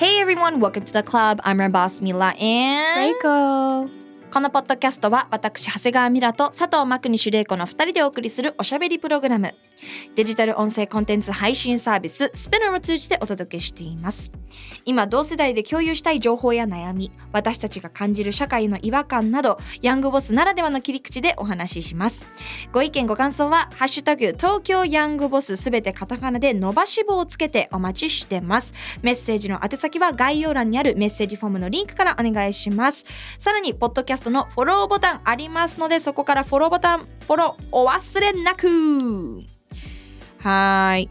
Hey everyone, welcome to the club. I'm your Mila and このポッドキャストは私長谷川ミラと佐藤真国主玲子の2人でお送りするおしゃべりプログラム。デジタル音声コンテンツ配信サービススペナーを通じてお届けしています。今同世代で共有したい情報や悩み私たちが感じる社会の違和感などヤングボスならではの切り口でお話しします。ご意見ご感想は「ハッシュタグ東京ヤングボス」すべてカタカナで伸ばし棒をつけてお待ちしてます。メッセージの宛先は概要欄にあるメッセージフォームのリンクからお願いします。さらにポッドキャストのフォローボタンありますのでそこからフォローボタンフォローお忘れなく。はーい。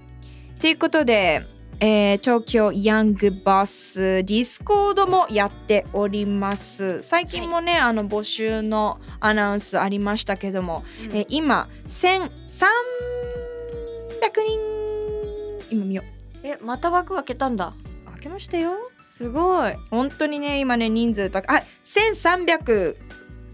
ということで、えー東京ヤングバスディスコードもやっております。最近もね、あの募集のアナウンスありましたけども、えー今1300人。今見よえまた枠開けたんだ。う開けましたよすごい。本当にね今ね人数高い。あ1300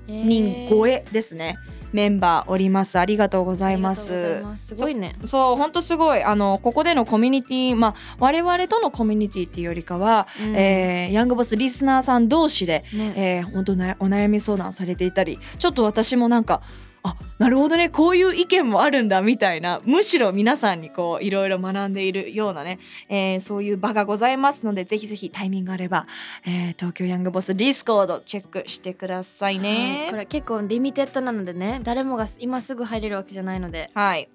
人超えですね、メンバーおります。ありがとうございます。す。ごいね。そう本当すごい。あのここでのコミュニティまあ我々とのコミュニティっていうよりかは、えーヤングボスリスナーさん同士で、ね。えー、本当ねお悩み相談されていたりちょっと私もなんかあなるほどねこういう意見もあるんだみたいなむしろ皆さんにこういろいろ学んでいるようなね、えーそういう場がございますのでぜひぜひタイミングあれば、えー東京ヤングボスディスコードチェックしてくださいはいねこ。れ結構 limited なのでね誰もが今すぐ入れるわけじゃないのではい。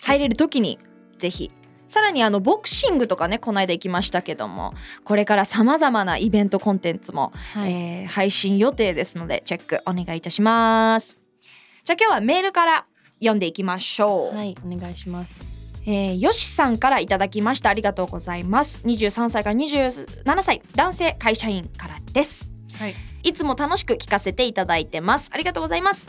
入れる時にぜひ。さらにあのボクシングとかねこの間行きましたけどもこれからさまざまなイベントコンテンツも、はい、えー配信予定ですのでチェックお願いいたします。じゃあ今日はメールから読んでいきましょう。はいお願いしますえーよしさんからいただきましたありがとうございます。23歳から27歳男性会社員からです。はいいつも楽しく聞かせていただいてます。ありがとうございます。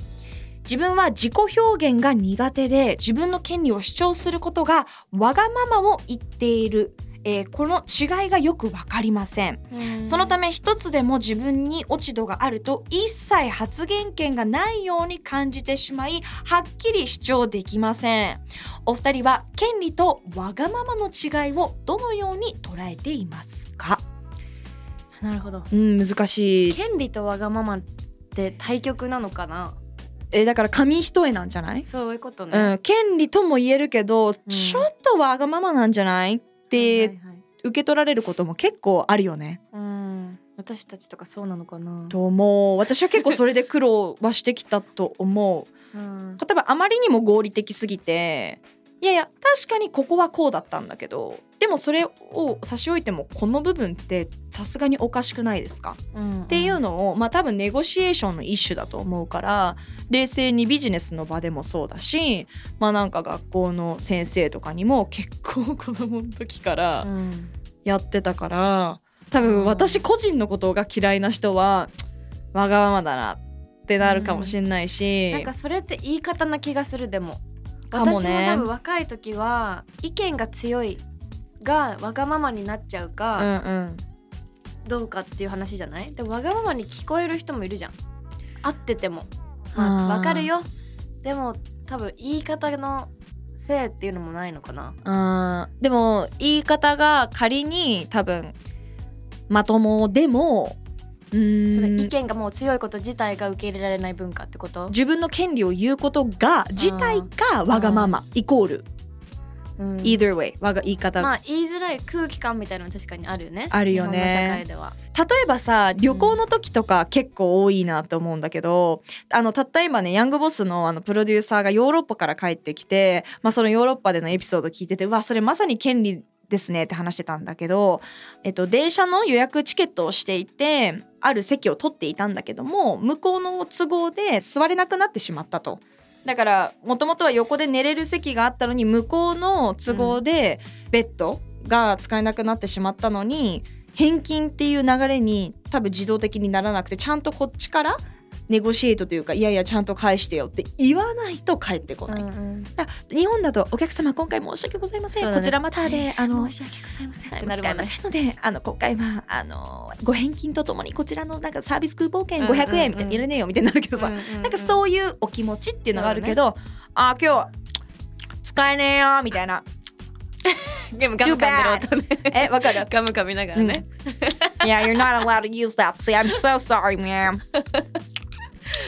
自分は自己表現が苦手で自分の権利を主張することがわがままを言っている、えーこの違いがよくわかりません。そのため一つでも自分に落ち度があると一切発言権がないように感じてしまいはっきり主張できません。お二人は権利とわがままの違いをどのように捉えていますか？なるほど。うん難しい。権利とわがままって対極なのかな？えだから紙一重なんじゃない、そういうことうね、ん、権利とも言えるけど、ちょっとわがままなんじゃない？いはて受け取られることも結構あるよね。うん。私たちとかそうなのかな。と思う。私は結構それで苦労はしてきたと思う。うん。例えばあまりにも合理的すぎていやいや確かにここはこうだったんだけどでもそれを差し置いてもこの部分ってさすがにおかしくないですか、うんっていうのをまあ多分ネゴシエーションの一種だと思うから冷静にビジネスの場でもそうだしまあなんか学校の先生とかにも結構子供の時からうん。やってたから多分私個人のことが嫌いな人はわがままだなってなるかもしれないし、なんかそれって言い方な気がするでもかも私もね多分若い時は意見が強いがわがままになっちゃううんかうん。どうかっていう話じゃない？でもわがままに聞こえる人もいるじゃん。合ってても。まあわかるよ。でも多分言い方のせいっていうのもないのかな。うんでも言い方が仮に多分まともでもその意見がもう強いこと自体が受け入れられない文化ってこと、自分の権利を言うことが自体がわがままイコール。うん。Either way わが言い方、まあ言いづらい空気感みたいなの確かにあるよね。あるよね。日本の社会では。例えばさ旅行の時とか結構多いなと思うんだけどあのたった今ねヤングボスのあのプロデューサーがヨーロッパから帰ってきて、まあ、そのヨーロッパでのエピソード聞いててうわそれまさに権利ですねって話してたんだけど、えっと、電車の予約チケットをしていてある席を取っていたんだけども向こうの都合で座れなくなってしまったと。だからもともとは横で寝れる席があったのに向こうの都合でベッドが使えなくなってしまったのに返金っていう流れに多分自動的にならなくてちゃんとこっちからネゴシエートというかいやいやちゃんと返してよって言わないと帰ってこない、うんうん、日本だとお客様今回申し訳ございません、ね、こちらまたで、はい、あの申し訳ございません、はい、使いませんのであの今回はあのご返金とともにこちらのなんかサービスクーポン券500円みたいな、入れねえよみたいになるけどさ、うんうんうん、なんかそういうお気持ちっていうのがあるけど、ね、あ今日使えねえよみたいな。でもガム噛んでる音ね。え、わかる？ガム噛みながらね。Yeah, you're not allowed to use that. See, I'm so sorry, man.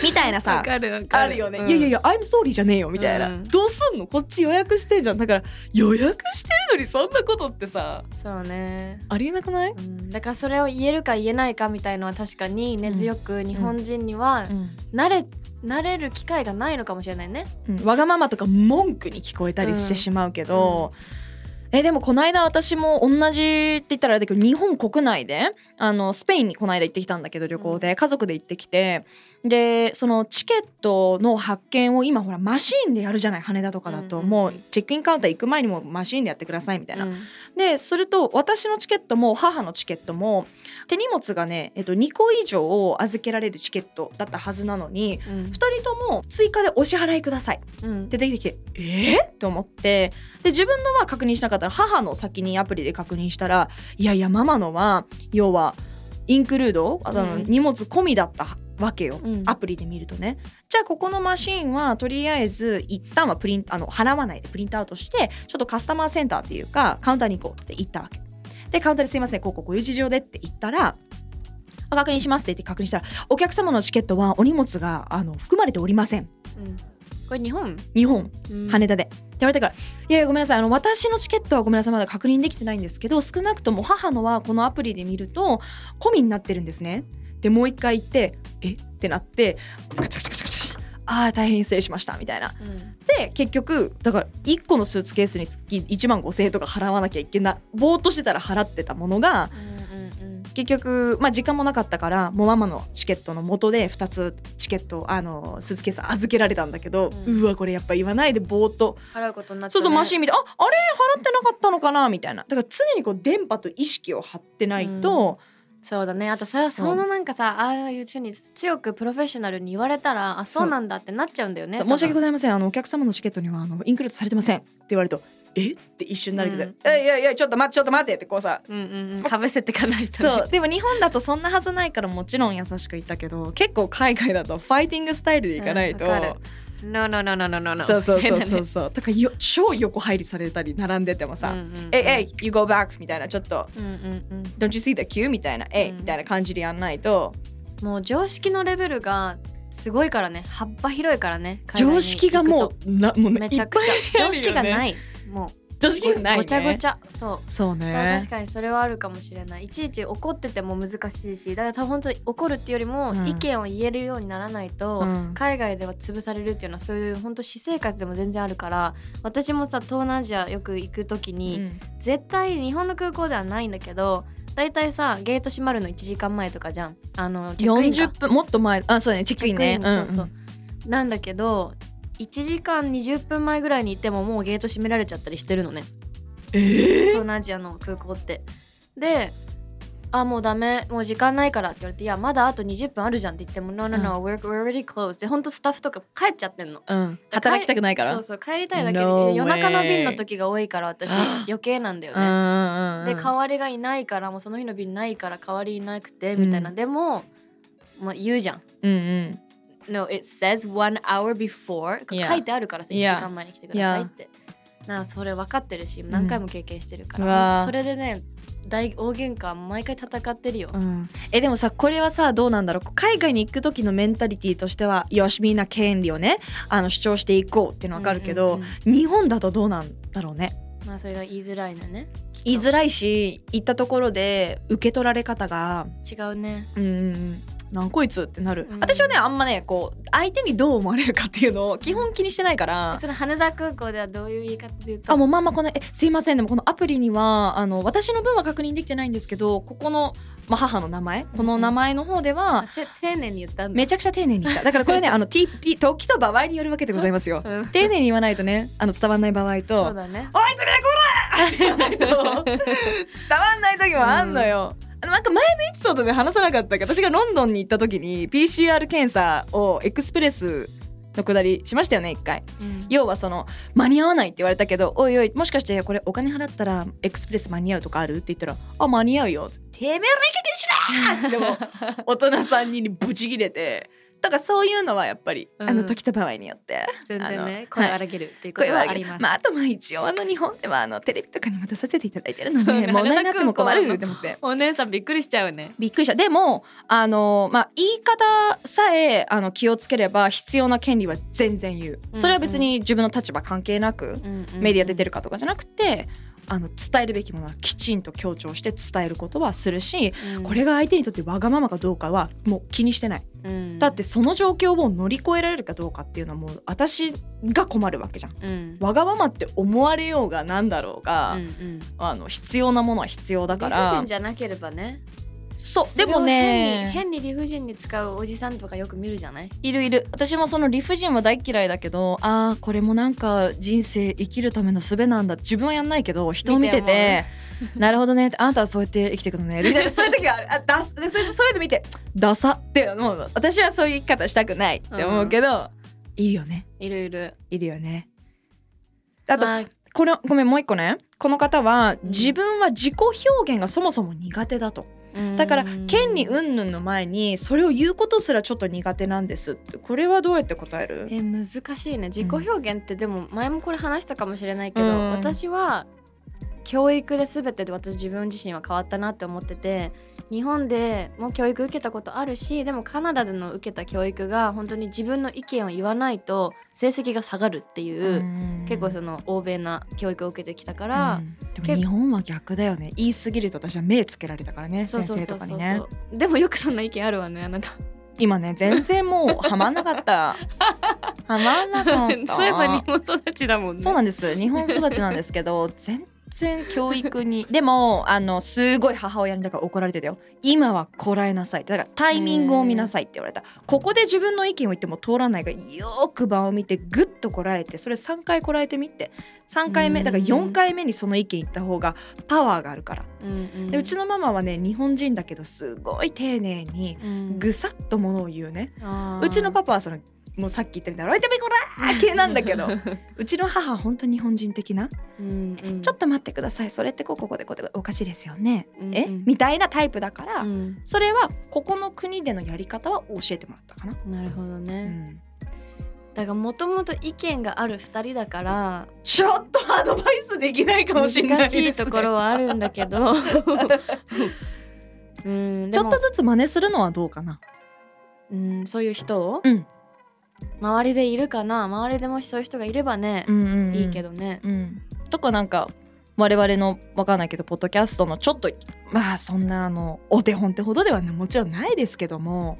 みたいなさあるよね、うん、いやいやいや I'm sorry じゃねえよみたいな、うん、どうすんのこっち予約してんじゃん。だから予約してるのにそんなことってさそうね。ありえなくない、うん、だからそれを言えるか言えないかみたいのは確かに根強く日本人には慣れ、慣れる機会がないのかもしれないね、わがままとか文句に聞こえたりしてしまうけど、えでもこの間私も同じって言ったらあれだけど日本国内であのスペインにこの間行ってきたんだけど旅行で家族で行ってきてでそのチケットの発券を今ほらマシーンでやるじゃない羽田とかだと、うんうん、もうチェックインカウンター行く前にもマシーンでやってくださいみたいな。うん、ですると私のチケットも母のチケットも手荷物がね、えっと、2個以上預けられるチケットだったはずなのに、うん、2人とも追加でお支払いください。って出てきて、うん、えー、と思って。で自分のは確認しなかったら母の先にアプリで確認したらいやいやママのは要はインクルードあの、荷物込みだったわけよ、うん、アプリで見るとね。じゃあここのマシンはとりあえず一旦はプリンあの払わないでプリントアウトしてちょっとカスタマーセンターっていうかカウンターに行こうって言ったわけ。でカウンターですいませんこここういう事情でって言ったら確認しますって言って確認したらお客様のチケットはお荷物があの含まれておりません、うんこれ日本？日本、羽田で。って言われたから「いやいやごめんなさい。あの私のチケットはごめんなさい。まだ確認できてないんですけど少なくとも母のはこのアプリで見ると込みになってるんですね」でもう一回言って「え？ってなってカチャカチャカチャカチャああ大変失礼しました。みたいな、うん、で結局だから1個のスーツケースにつき1万5,000円とか払わなきゃいけないぼーっとしてたら払ってたものが、うんうんうん、結局まあ時間もなかったからもうママのチケットの元で2つチケットあのスーツケース預けられたんだけど、うん、うわこれやっぱ言わないでぼーっと。払うことになって、ね、そうそうマシン見てああれ払ってなかったのかな？みたいな。だから常にこう電波と意識を張ってないと、うん。そうだね。あとそそのなんかさああいうふうに強くプロフェッショナルに言われたらあそうなんだってなっちゃうんだよね。申し訳ございません。あのお客様のチケットにはあのインクルードされてません。って言われるとえ？って一瞬なるけど、うん、いやいやちょっと待ってちょっと待ってってこうさ、うんうんうん、かぶせてかないと、ね、そう。でも日本だとそんなはずないからもちろん優しく言ったけど結構海外だとファイティングスタイルでいかないと、うん No, no, no, no, no, no, no. そうそうそうそうそう。だからよ超横入りされたり並んでてもさ、えいえい you go back みたいなちょっと、うんうんうん、don't you see the queue みたいな、えい、みたいな感じでやんないと。もう常識のレベルがすごいからね、幅広いからね。常識がもうなもう、ね、めちゃくちゃ、常識がない。もう。常識ない、ね、ごちゃごちゃ。そう。そうね。確かにそれはあるかもしれない。いちいち怒ってても難しいしだから多分本当に怒るっていうよりも意見を言えるようにならないと、うん、海外では潰されるっていうのはそういう本当私生活でも全然あるから私もさ東南アジアよく行く時に、うん、絶対日本の空港ではないんだけど大体さゲート閉まるの1時間前とかじゃん。あのチェックイン40分もっと前。あそうね。チェックインね。そうそう、う。ん、なんだけど1時間20分前ぐらいに行ってももうゲート閉められちゃったりしてるのね。えー、東南アジアの空港って。であもうダメもう時間ないからって言われていやまだあと20分あるじゃんって言っても No no no、we're, we're already closed. で本当スタッフとか帰っちゃってんの、うん、働きたくないから。そうそう帰りたいだけで、no、夜中の便の時が多いから私余計なんだよね。で代わりがいないからもうその日の便ないから代わりいなくてみたいな、うん、でも、まあ、言うじゃん。うんうん No, it says one hour before、yeah. 書いてあるからさ、1時間前に来てくださいって。なそれ分かってるし何回も経験してるから、うん、それでね大大喧嘩毎回戦ってるよ、うん、えでもさこれはさどうなんだろう。海外に行く時のメンタリティーとしてはよしみんな権利をねあの主張していこうっていうのは分かるけど、うんうんうん、日本だとどうなんだろうね。まあそれが言いづらいのね言いづらいし行ったところで受け取られ方が違うね。うんなんこいつってなる、うん、私はねあんまねこう相手にどう思われるかっていうのを基本気にしてないから。その羽田空港ではどういう言い方で言うと？あもうまあまあこのえすいませんでもこのアプリにはあの私の分は確認できてないんですけどここのまあ、母の名前この名前の方では、うん、丁寧に言っためちゃくちゃ丁寧に言った。だからこれねあの TP 時と場合によるわけでございますよ、うん、丁寧に言わないとねあの伝わんない場合とそうだねおいつれこら! 伝わんない時もあんのよ、なんか前のエピソードで話さなかったけど私がロンドンに行った時に PCR 検査をエクスプレスのくだりしましたよね一回、うん、要はその間に合わないって言われたけどおいおいもしかしてこれお金払ったらエクスプレス間に合うとかあるって言ったらあ間に合うよ。てめえらいけてるしなっても 大人3人にブチギレてとかそういうのはやっぱり、うん、あの時と場合によって全然ね声荒げるっていうことはあります、まあ、あとまあ一応あの日本ではあのテレビとかにも出させていただいてるので問題になっても困ると思って。お姉さんびっくりしちゃうね。びっくりした。でもあのまあ言い方さえあの気をつければ必要な権利は全然言う。それは別に自分の立場関係なく、メディア出てるかとかじゃなくてあの伝えるべきものはきちんと強調して伝えることはするし、うん、これが相手にとってわがままかどうかはもう気にしてない、うん、だってその状況を乗り越えられるかどうかっていうのはもう私が困るわけじゃん、うん、わがままって思われようがなんだろうが、うんうん、あの必要なものは必要だから。理不尽じゃなければねそうでもね。変に理不尽に使うおじさんとかよく見るじゃない？いるいる。私もその理不尽は大嫌いだけどああこれもなんか人生生きるための術なんだ。自分はやんないけど人を見てて なるほどね。あなたはそうやって生きていくのね。みたいなそういう時はある。あだそれそういうの見てダサって思う私はそういう生き方したくないって思うけど、うん、いるよね。いるいる。いるよね。あと、まあこれごめんもう一個ね。この方は自分は自己表現がそもそも苦手だと。だから権利云々の前にそれを言うことすらちょっと苦手なんです。ってこれはどうやって答える？え難しいね。自己表現ってでも前もこれ話したかもしれないけど、うん、私は教育で全てで私自分自身は変わったなって思ってて日本でも教育受けたことあるしでもカナダでの受けた教育が本当に自分の意見を言わないと成績が下がるっていう結構その欧米な教育を受けてきたから、でも日本は逆だよね。言い過ぎると私は目つけられたからね先生とかにね。でもよくそんな意見あるわねあなた。今ね全然もうはまんなかった。はまんなかった。そういえば日本育ちだもんね。そうなんです。日本育ちなんですけど全然教育に。でもあのすごい母親にだから怒られてたよ。今はこらえなさい。だからタイミングを見なさいって言われた。ここで自分の意見を言っても通らないがよく場を見てグッとこらえてそれ3回こらえてみて。3回目だから4回目にその意見言った方がパワーがあるから、でうちのママはね日本人だけどすごい丁寧にぐさっとものを言うね、うちのパパはそのもうさっき言ったみたいな「おいてみこら!」系なんだけど。うちの母は本当に日本人的な、うんうん、ちょっと待ってください。それってこうここでこうでおかしいですよね、うんうん、えみたいなタイプだから、うん、それはここの国でのやり方は教えてもらったかな。なるほどね、うん。だからもともと意見がある2人だからちょっとアドバイスできないかもしれないです、ね、難しいところはあるんだけど。うんちょっとずつ真似するのはどうかな。うんそういう人を、うん、周りでいるかな？周りでもしそういう人がいればね、うんうんうん、いいけどね。うん、とかなんか我々のわかんないけどポッドキャストのちょっとまあそんなあのお手本ってほどではねもちろんないですけども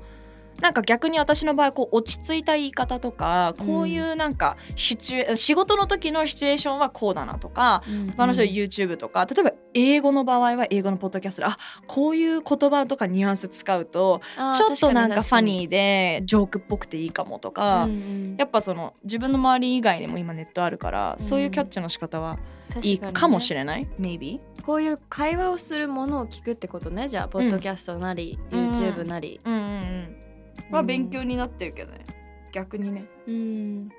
なんか逆に私の場合こう落ち着いた言い方とかこういうなんかシチュエ、うん、仕事の時のシチュエーションはこうだなとか、うんうん、他の人 YouTube とか例えば英語の場合は英語のポッドキャストであこういう言葉とかニュアンス使うとちょっとなんかファニーでジョークっぽくていいかもとか、うんうん、やっぱその自分の周り以外にも今ネットあるから、そういうキャッチの仕方はいいかもしれない、ね、maybe こういう会話をするものを聞くってことね。じゃあポッドキャストなり、うん、YouTube なり。うんうんうんは勉強になってるけどね、逆にね。うん。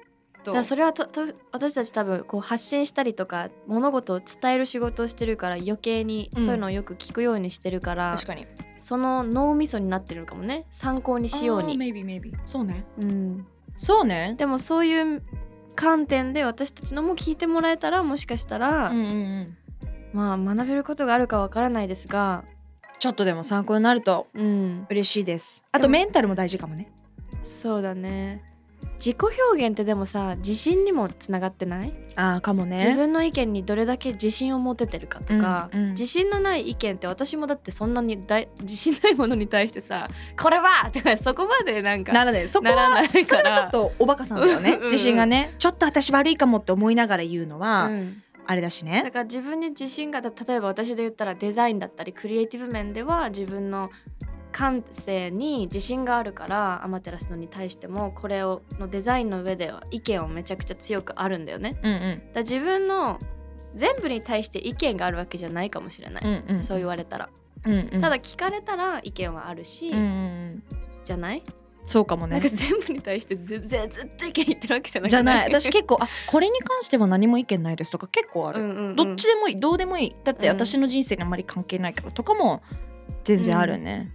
だそれはとと私たち多分こう発信したりとか物事を伝える仕事をしてるから余計にそういうのをよく聞くようにしてるから、うん、確かに。その脳みそになってるかもね。参考にしように。maybe maybe そうね。うん、そうね。でもそういう観点で私たちのも聞いてもらえたらもしかしたら、うんうんうん、まあ学べることがあるかわからないですがちょっとでも参考になると嬉しいです、うん、あとメンタルも大事かもね。そうだね。自己表現ってでもさ自信にもつながってない？あかもね。自分の意見にどれだけ自信を持ててるかとか、うんうん、自信のない意見って私もだってそんなにだ 自信ないものに対してさ「これは!」とかそこまでなんかならない。そこはそれはちょっとおバカさんだよね。自信がねちょっと私悪いかもって思いながら言うのは、うんあれだしね。だから自分に自信が例えば私で言ったらデザインだったりクリエイティブ面では自分の感性に自信があるからアマテラスのに対してもこれをのデザインの上では意見をめちゃくちゃ強くあるんだよね。うんうん、だ自分の全部に対して意見があるわけじゃないかもしれない、うんうん、そう言われたら。うんうん。ただ聞かれたら意見はあるし、うんうんうん。じゃない？そうかもね。なんか全部に対してずずずっと意見言ってるわけじゃなくじゃない。私結構あこれに関しては何も意見ないですとか結構ある、うんうんうん。どっちでもいいどうでもいい。だってうん。私の人生にあまり関係ないからとかも全然あるね、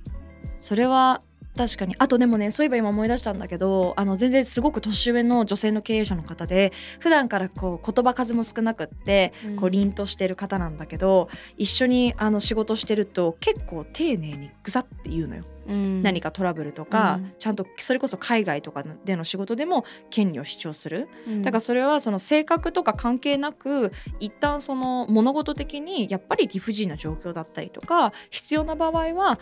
それは確かに。あとでもねそういえば今思い出したんだけどあの全然すごく年上の女性の経営者の方で普段からこう言葉数も少なくってうん。こう凛としてる方なんだけど一緒にあの仕事してると結構丁寧にグサって言うのよ、うん何かトラブルとか、うん。ちゃんとそれこそ海外とかでの仕事でも権利を主張する。うん。だからそれはその性格とか関係なく一旦その物事的にやっぱり理不尽な状況だったりとか必要な場合は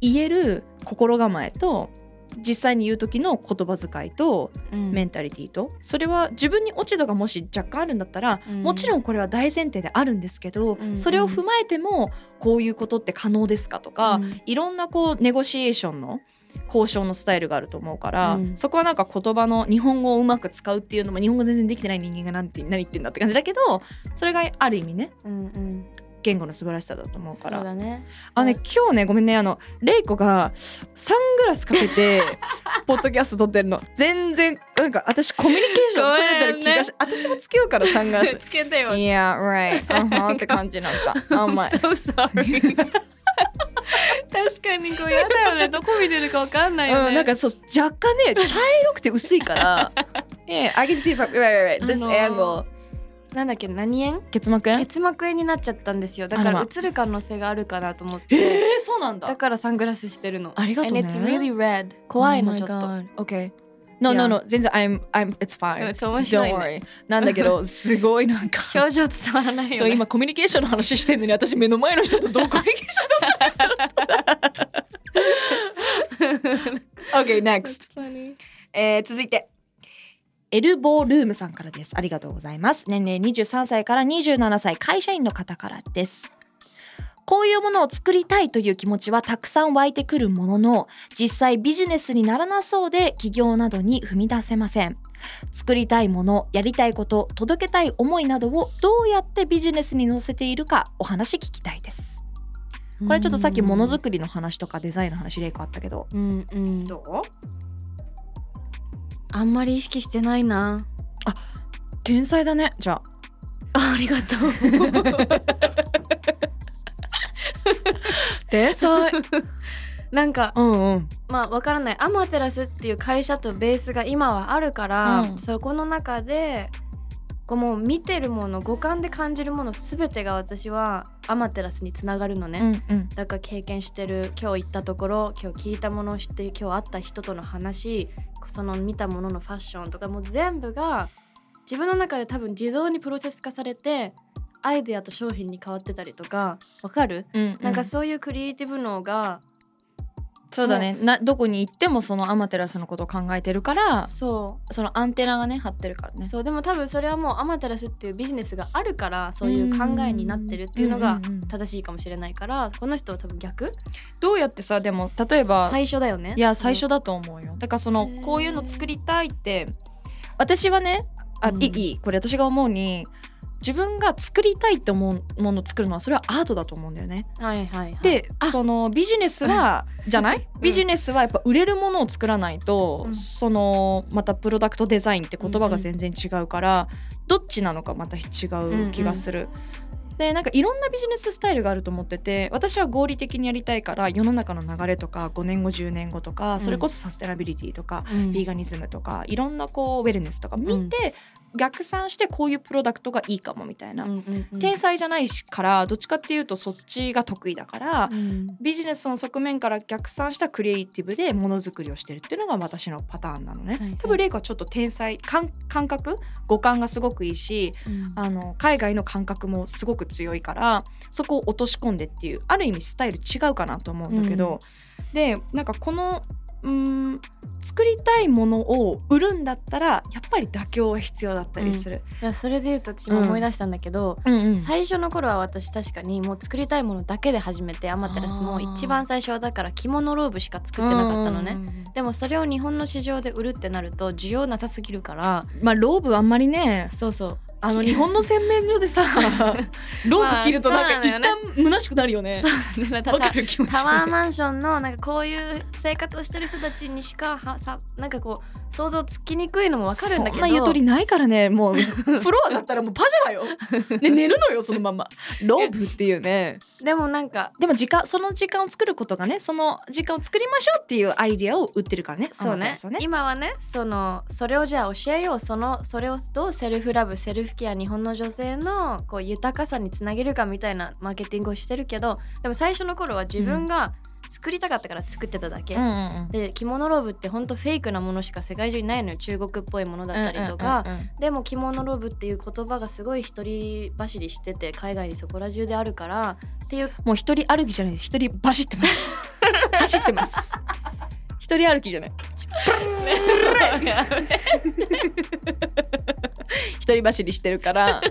言える心構えと実際に言う時の言葉遣いとうん。メンタリティーとそれは自分に落ち度がもし若干あるんだったら、うん。もちろんこれは大前提であるんですけど、うん。それを踏まえてもこういうことって可能ですかとか、うん。いろんなこうネゴシエーションの交渉のスタイルがあると思うから、うん。そこはなんか言葉の日本語をうまく使うっていうのも日本語全然できてない人間がなんて何言ってんだって感じだけどそれがある意味ね。うんうん言語の素晴らしさだと思うかそうら。だね。あのね今日ねごめんねあのレイコがサングラスかけてポッドキャスト撮ってるの。全然なんか私コミュニケーション取れてる気がし、私もつけようからサングラス。つけてよ。Yeah right. うんはんって感じなんか。あんま I'm so sorry. 確かにこうやだよね。どこ見てるかわかんないよね、うん、なんかそう若干ね茶色くて薄いから「Yeah, I can see from right, right, right, this angle なんだっけ何円」結膜え結膜炎になっちゃったんですよ。だかあら映る可能性があるかなと思っーて、そうなんだ。からサングラスしてるの。ありがとうね。And it's really red 怖いのちょっと、OK No, no, no 全然 I'm, I'm, it's うん fine 面白い Don't ね worry なんだけど すごいなんか。表情伝わらないよね。そう今コミュニケーションの話してんのに私目の前の人とどうコミュニケーション OK next えー続いてエルボールームさんからです。ありがとうございます。年齢23歳から27歳会社員の方からです。こういうものを作りたいという気持ちはたくさん湧いてくるものの実際ビジネスにならなそうで企業などに踏み出せません。作りたいものやりたいこと届けたい思いなどをどうやってビジネスに乗せているかお話聞きたいです。これちょっとさっきものづくりの話とかデザインの話例があったけど。うんうん。どう？あんまり意識してないな。天才だね。じゃあ。あありがとう。天才。なんかうんうん。まあわからない。アマテラスっていう会社とベースが今はあるから、うん。そこの中でこうもう見てるもの五感で感じるもの全てが私はアマテラスにつながるのね、うんうん。だから経験してる今日行ったところ今日聞いたものを知って今日会った人との話その見たもののファッションとかもう全部が自分の中で多分自動にプロセス化されてアイデアと商品に変わってたりとかわかる、うんなんかそういうクリエイティブのがそうだね。などこに行ってもそのアマテラスのことを考えてるからそそのアンテナがね張ってるからう、ね。そうでも多分それはもうアマテラスっていうビジネスがあるからそういう考えになってるっていうのが正しいかもしれないからこの人は多分逆。どうやってさでも例えば最初だよね。いや最初だと思うよ。だからそのこういうの作りたいって私はねあ、うん。いいこれ私が思うに自分が作りたいって思うものを作るのはそれはアートだと思うんだよね。はいはいはい。であ。そのビジネスは じゃない？ビジネスはやっぱ売れるものを作らないと、うん。そのまたプロダクトデザインって言葉が全然違うから、どっちなのかまた違う気がする。でなんかいろんなビジネススタイルがあると思ってて私は合理的にやりたいから世の中の流れとか5年後10年後とかそれこそサステナビリティとか、うん。ビーガニズムとかいろんなこうウェルネスとか見て、逆算してこういうプロダクトがいいかもみたいな、うんうんうん。天才じゃないしからどっちかっていうとそっちが得意だから、うん。ビジネスの側面から逆算したクリエイティブでものづくりをしてるっていうのが私のパターンなのね。はいはい。多分レイコはちょっと天才感感覚五感がすごくいいしあの海外の感覚もすごく強いからそこを落とし込んでっていうある意味スタイル違うかなと思うんだけど、でなんかこのうーん作りたいものを売るんだったらやっぱり妥協は必要だったりする、いやそれで言うと私も思い出したんだけど、うん。うん最初の頃は私確かにもう作りたいものだけで始めてアマテラスも一番最初はだから着物ローブしか作ってなかったのね、うんうんうんでもそれを日本の市場で売るってなると需要なさすぎるからまあローブあんまりねそうそう。あの日本の洗面所でさ ローブ着るとなんか一旦虚しくなるよね。だからわかる気持ち。タワーマンションのなんかこういう生活をしてる人たちにしかはさなんかこう想像つきにくいのもわかるんだけど。そんなゆとりないからね。もう フロアだったらもうパジャマよ、ね、寝るのよそのまま。ローブっていうね。でもなんかでも時間その時間を作ることがねその時間を作りましょうっていうアイディアを売ってるからね。そうね。あなたは今はねそのそれをじゃあ教えよう。そのそれをどうセルフラブセルフケア日本の女性のこう豊かさにつなげるかみたいなマーケティングをしてるけどでも最初の頃は自分が作りたかったから作ってただけ、うんうんうん。で着物ローブってほんとフェイクなものしか世界中にないのよ。中国っぽいものだったりとか、うんうんうんでも着物ローブっていう言葉がすごい一人走りしてて海外にそこら中であるから。っていう。もう一人歩きじゃない。です一人走ってます。走ってます。一人歩きじゃない。一人走りしてるから。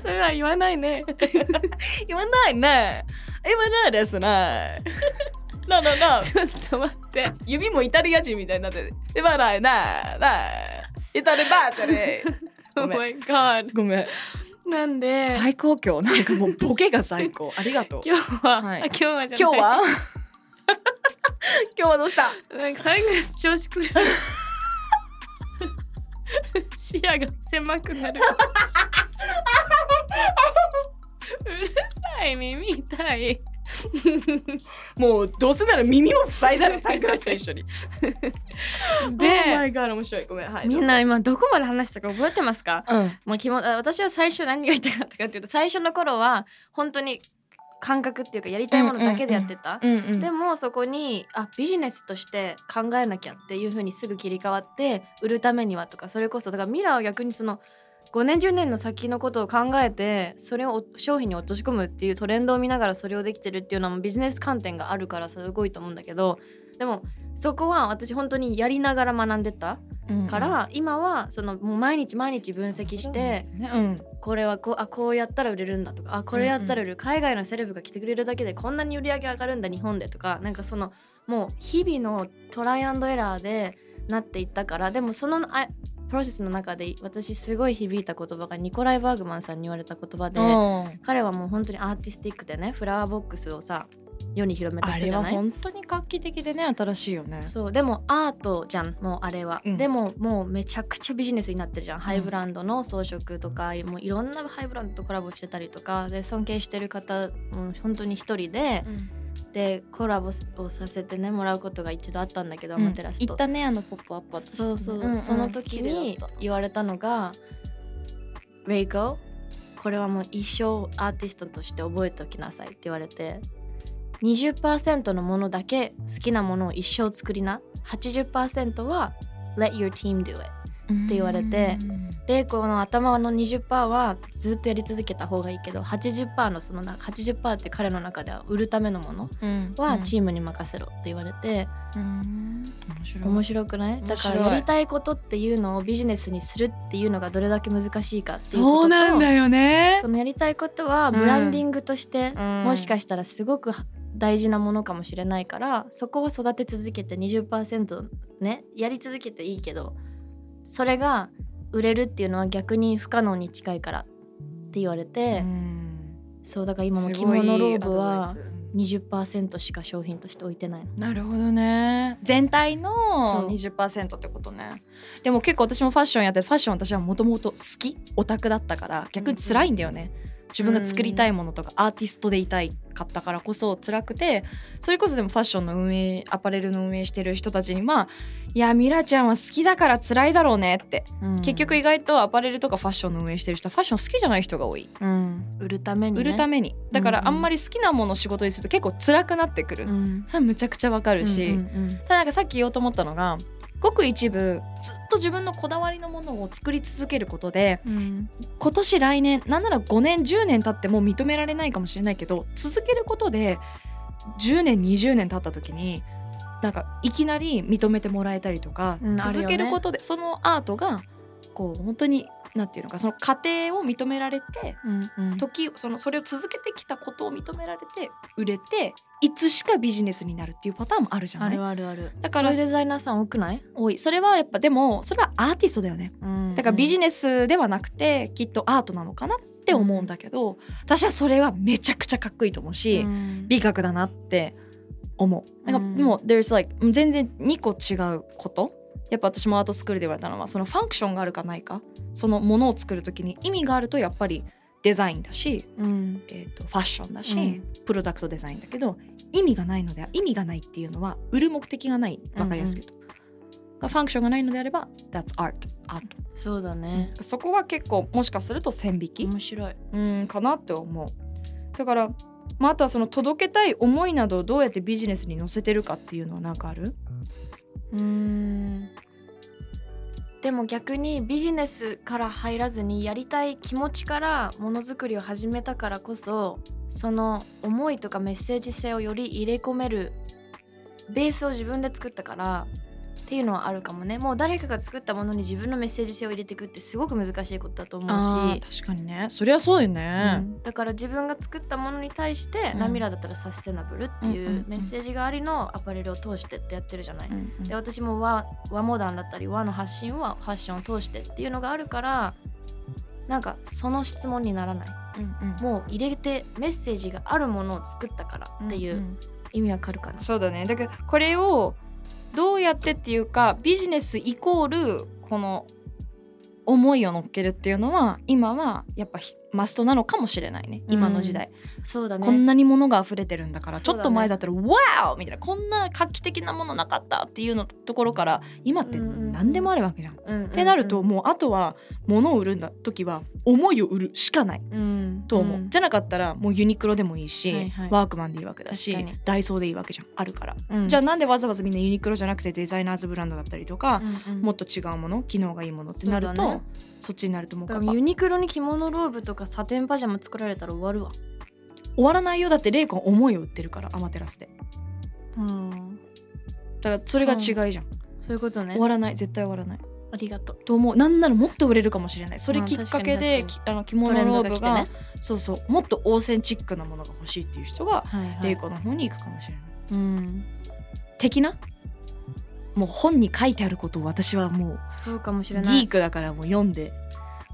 それは言わないね。言わないね言わない。ですねななな ちょっと待って。指もイタリア人みたいになって。る言わないななイタリバーサリー Oh ごめん。god ごめん。なんで？最高今日。なんかもうボケが最高。ありがとう。今日は、はい。あ今日は今日は？今日はどうした？なんかサングラス調子くる。視野が狭くなるうるさい耳痛い。もうどうせなら耳も塞いだらサングラスと一緒に。で、Oh my god 面白い。ごめんはいみんな今どこまで話したか覚えてますか？うん。もう気もあ私は最初何が言いたかったかっていうと最初の頃は本当に感覚っていうかやりたいものだけでやってた、うんうんでもそこにあビジネスとして考えなきゃっていう風にすぐ切り替わって売るためにはとかそれこそだからミラーは逆にその5年10年の先のことを考えてそれを商品に落とし込むっていうトレンドを見ながらそれをできてるっていうのはもうビジネス観点があるからすごいと思うんだけどでもそこは私本当にやりながら学んでたから、今はそのもう毎日毎日分析して、ね。うん。これはこうあこうやったら売れるんだとかあこれやったら売れる、海外のセレブが来てくれるだけでこんなに売り上げ上がるんだ日本でとかなんかそのもう日々のトライアンドエラーでなっていったからでもそのあプロセスの中で私すごい響いた言葉がニコライ・バーグマンさんに言われた言葉で、うん。彼はもう本当にアーティスティックでねフラワーボックスをさ世に広めた人じゃない本当に画期的でね新しいよね。そうでもアートじゃんもうあれは、うん。でももうめちゃくちゃビジネスになってるじゃん、ハイブランドの装飾とかもういろんなハイブランドとコラボしてたりとかで尊敬してる方もう本当に一人で、でコラボをさせてねもらうことが一度あったんだけど、アマテラスと。行ったねあのポップアップ私。そうそう、んん。その時に言われたのが「レイコこれはもう一生アーティストとして覚えておきなさい」って言われて20%のものだけ好きなものを一生作りな。80%は Let your team do it って言われてレイコの頭の20%はずっとやり続けた方がいいけど80%のそのな80%って彼の中では売るためのものはチームに任せろって言われて、面白い。面白くない？だからやりたいことっていうのをビジネスにするっていうのがどれだけ難しいかっていうこととそうなんだよね。そのやりたいことはブランディングとして、うん。もしかしたらすごく大事なものかもしれないからそこを育て続けて20%ねやり続けていいけどそれが売れるっていうのは逆に不可能に近いからって言われて、うん。そうだから今も着物ローブはス。20%しか商品として置いてないの。なるほどね。全体そのう20%ってことね。でも結構私もファッションやってファッション私はもともと好きオタクだったから逆に辛いんだよね、自分が作りたいものとかアーティストでいたいかったからこそ辛くてそれこそでもファッションの運営アパレルの運営してる人たちにまあいやミラちゃんは好きだから辛いだろうねって、結局意外とアパレルとかファッションの運営してる人はファッション好きじゃない人が多い、うん、売るために、ね、売るために。だからあんまり好きなものを仕事にすると結構辛くなってくる、うん。それはむちゃくちゃわかるし、うんうん。ただなんかさっき言おうと思ったのがごく一部ずっと自分のこだわりのものを作り続けることでうん。今年来年なんなら5年10年経っても認められないかもしれないけど続けることで10年20年経った時になんかいきなり認めてもらえたりとか、うん続けることで、そのアートがこう本当になんていうのかその過程を認められてうんうん。時そのそれを続けてきたことを認められて売れていつしかビジネスになるっていうパターンもあるじゃない？あるあるある。だからデザイナーさん多くない、多い。それはやっぱでもそれはアーティストだよね。だからビジネネスではなくてきっとアートなのかなって思うんだけど、私はそれはめちゃくちゃかっこいいと思うし、美学だなって思う。なんかうん。もう there's like 全然2個違うこと。やっぱ私もアートスクールで言われたのはそのファンクションがあるかないか？そのものを作る時に意味があるとやっぱりデザインだし、うん。えー、とファッションだし、うん。プロダクトデザインだけど意味がないのでは意味がないっていうのは売る目的がない。わかりやすく言うと、ファンクションがないのであれば That's art. アート、そうだね、そこは結構もしかすると線引き、面白い。うんかなって思う。だから、まあ、あとはその届けたい思いなどをどうやってビジネスに乗せてるかっていうのは何かある？うーん。でも逆にビジネスから入らずにやりたい気持ちからものづくりを始めたからこそその思いとかメッセージ性をより入れ込めるベースを自分で作ったからっていうのはあるかもね。もう誰かが作ったものに自分のメッセージ性を入れていくってすごく難しいことだと思うし。確かにね。そりゃそうよね、うん。だから自分が作ったものに対して、うんナミラだったらサステナブルっていうメッセージがありのアパレルを通してってやってるじゃない。うんうん。で私も和和モダンだったり和の発信はファッションを通してっていうのがあるからなんかその質問にならない。うんうん。もう入れてメッセージがあるものを作ったからっていんうん意味わかるかな、そうだね。だからこれをどうやってっていうかビジネスイコールこの思いを乗っけるっていうのは今はやっぱひマストなのかもしれないね。今の時代、そうだね。こんなに物が溢れてるんだからね。ょっと前だったら「ワーみたいな。こんな画期的なものなかったっていうのところから今ってうんうんうん。何でもあるわけじゃん。うんうんうんってなるともうあとは物を売るんだ時は思いを売るしかない。うん。と思う、ん。じゃなかったらもうユニクロでもいいし、はいはい。ワークマンでいいわけだしダイソーでいいわけじゃんあるから、うん。じゃあなんでわざわざみんなユニクロじゃなくてデザイナーズブランドだったりとか、うんうん。もっと違うもの機能がいいものってなるとそ,、っちになると思うから。らユニクロに着物ローブとかサテンパジャマ作られたら終わるわ。終わらないよ。だってレイコン思いを売ってるから。アマテラスで。うん。だからそれが違いじゃん、そう。いうことね。終わらない。絶対終わらない。ありがとう。と思う。なんならもっと売れるかもしれない。それうんきっかけで、確きあの着物ローブがね。そうそう。もっとオーセンチックなものが欲しいっていう人が、はいはい。レイコの方に行くかもしれない。うん。的な？もう本に書いてあることを私はもうそうかもしれない。ギークだからもう読んで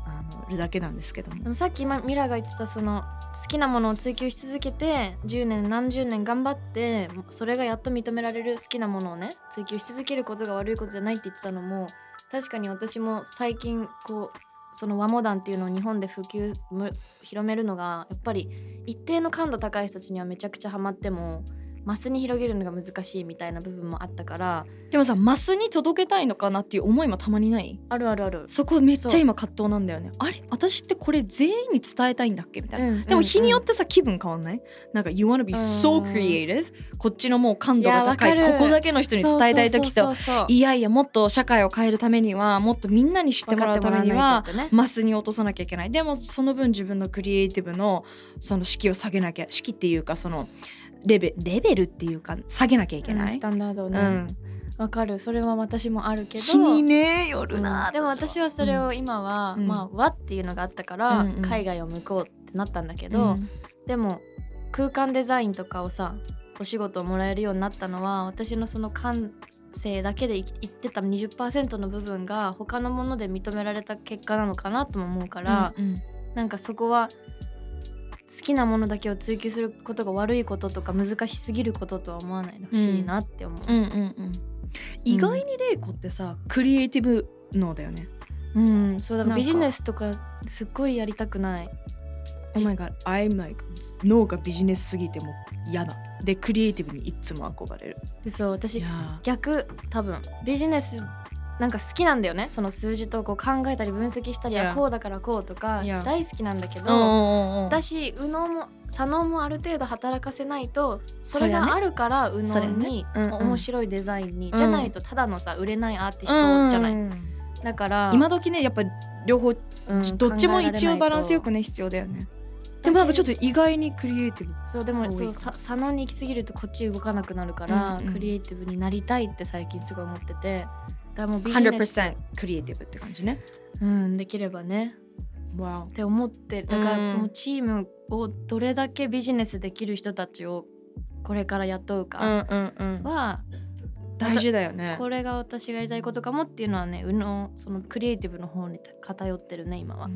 あのるだけなんですけども。でもさっき今ミラが言ってたその好きなものを追求し続けて10年何十年頑張ってそれがやっと認められる好きなものをね追求し続けることが悪いことじゃないって言ってたのも確かに私も最近こうその和モダンっていうのを日本で普及む広めるのがやっぱり一定の感度高い人たちにはめちゃくちゃハマってもマスに広げるのが難しいみたいな部分もあったからでもさマスに届けたいのかなっていう思いもたまにない？あるあるある。そこめっちゃ今葛藤なんだよね。あれ？私ってこれ全員に伝えたいんだっけみたいな、うんでも日によっうんてさ気分変わんない？なんか You wanna be うん。so creative こっちのもう感度が高い。ここだけの人に伝えたい時といやいやもっと社会を変えるためにはもっとみんなに知ってもらうためにはマスに落とさなきゃいけない。でもその分自分のクリエイティブのその式を下げなきゃ。式っていうかそのレベレベルっていうか下げなきゃいけない、うんスタンダードをね。うん、わ、かる。それは私もあるけど日にねよるうん。な、でも私はそれを今は、うん。まあ和っていうのがあったから、うんうん。海外を向こうってなったんだけけど、でも空間デザインとかをさお仕事をもらえるようになったのは私のその感性だけで言ってた20%の部分が他のもので認められた結果なのかなとも思うから、うんうん。なんかそこは好きなものだけを追求することが悪いこととか難しすぎることとは思わないでほしいなって思う。うんうんうん意外にレイコってさクリエイティブ脳だよね。うん、そうだからビジネスとかすっごいやりたくない。Oh my god, I'm like 脳がビジネスすぎても嫌だ。でクリエイティブにいつも憧れる。そう私逆多分ビジネスなんか好きなんだよね。その数字とこう考えたり分析したりこうだからこうとか Yeah. 大好きなんだけーど、うん私右脳も左脳もある程度働かせないとそれがあるから右脳にうんうん。面白いデザインに、うん。じゃないとただのさ売れないアーティストじゃない、うんだから今時ねやっぱ両方うんどっちも一応バランスよくね必要だよね。でもなんかちょっと意外にクリエイティブ。そうでもそうさ佐野に行き過ぎるとこっち動かなくなるから、うんうん、クリエイティブになりたいって最近すごい思っててだもうビジネス。100%クリエイティブって感じね。うんできればね。わって思ってだからもうチームをどれだけビジネスできる人たちをこれから雇うかは、うんうんうん大事だよね。これが私がやりたいことかもっていうのはねうのそのクリエイティブの方に偏ってるね今は。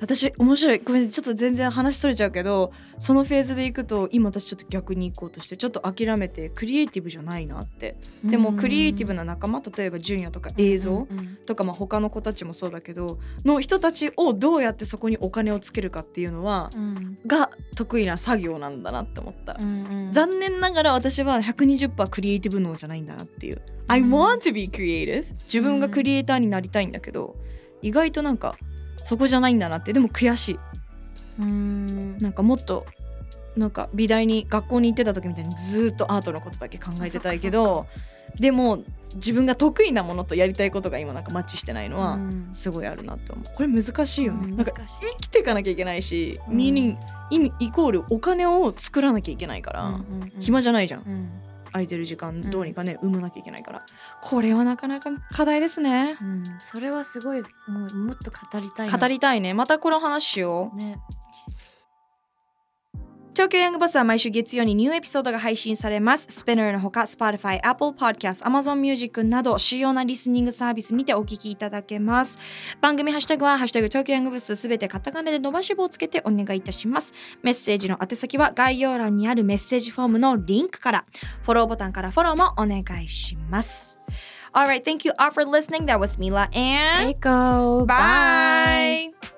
私面白い。ごめんちょっと全然話それちゃうけどそのフェーズでいくと今私ちょっと逆に行こうとしてちょっと諦めてクリエイティブじゃないなって。でもクリエイティブな仲間例えば純也とか映像とかまあ他の子たちもそうだけどの人たちをどうやってそこにお金をつけるかっていうのは、うん、が得意な作業なんだなって思った、うんうん、残念ながら私は120%クリエイティブ脳じゃないんだなっていう。I want to be creative. 自分がクリエイターになりたいんだけど、意外となんかそこじゃないんだなって。でも悔しい。うんなんかもっとなんか美大に学校に行ってた時みたいにずっとアートのことだけ考えてたいけどでも自分が得意なものとやりたいことが今なんかマッチしてないのはすごいあるなって思う。これ難しいよね、なんか生きていかなきゃいけないし、うん、ミーニング意味イコールお金を作らなきゃいけないから、暇じゃないじゃん空いてる時間どうにかね、うん、生まなきゃいけないから。これはなかなか課題ですね、うん、それはすごいもうもっと語りたい語りたいね。またこの話しよう、ね東京ヤングバスは毎週月曜にニューエピソードが配信されます。スペナーのほか、Spotify、Apple Podcast、Amazon Music など主要なリスニングサービスにてお聞きいただけます。番組ハッシュタグは、ハッシュタグ東京ヤングバスすべてカタカナで伸ばし棒をつけてお願いいたします。メッセージの宛先は概要欄にあるメッセージフォームのリンクから、フォローボタンからフォローもお願いします。Alright, thank you all for listening. That was Mila and Eiko. Bye. Bye.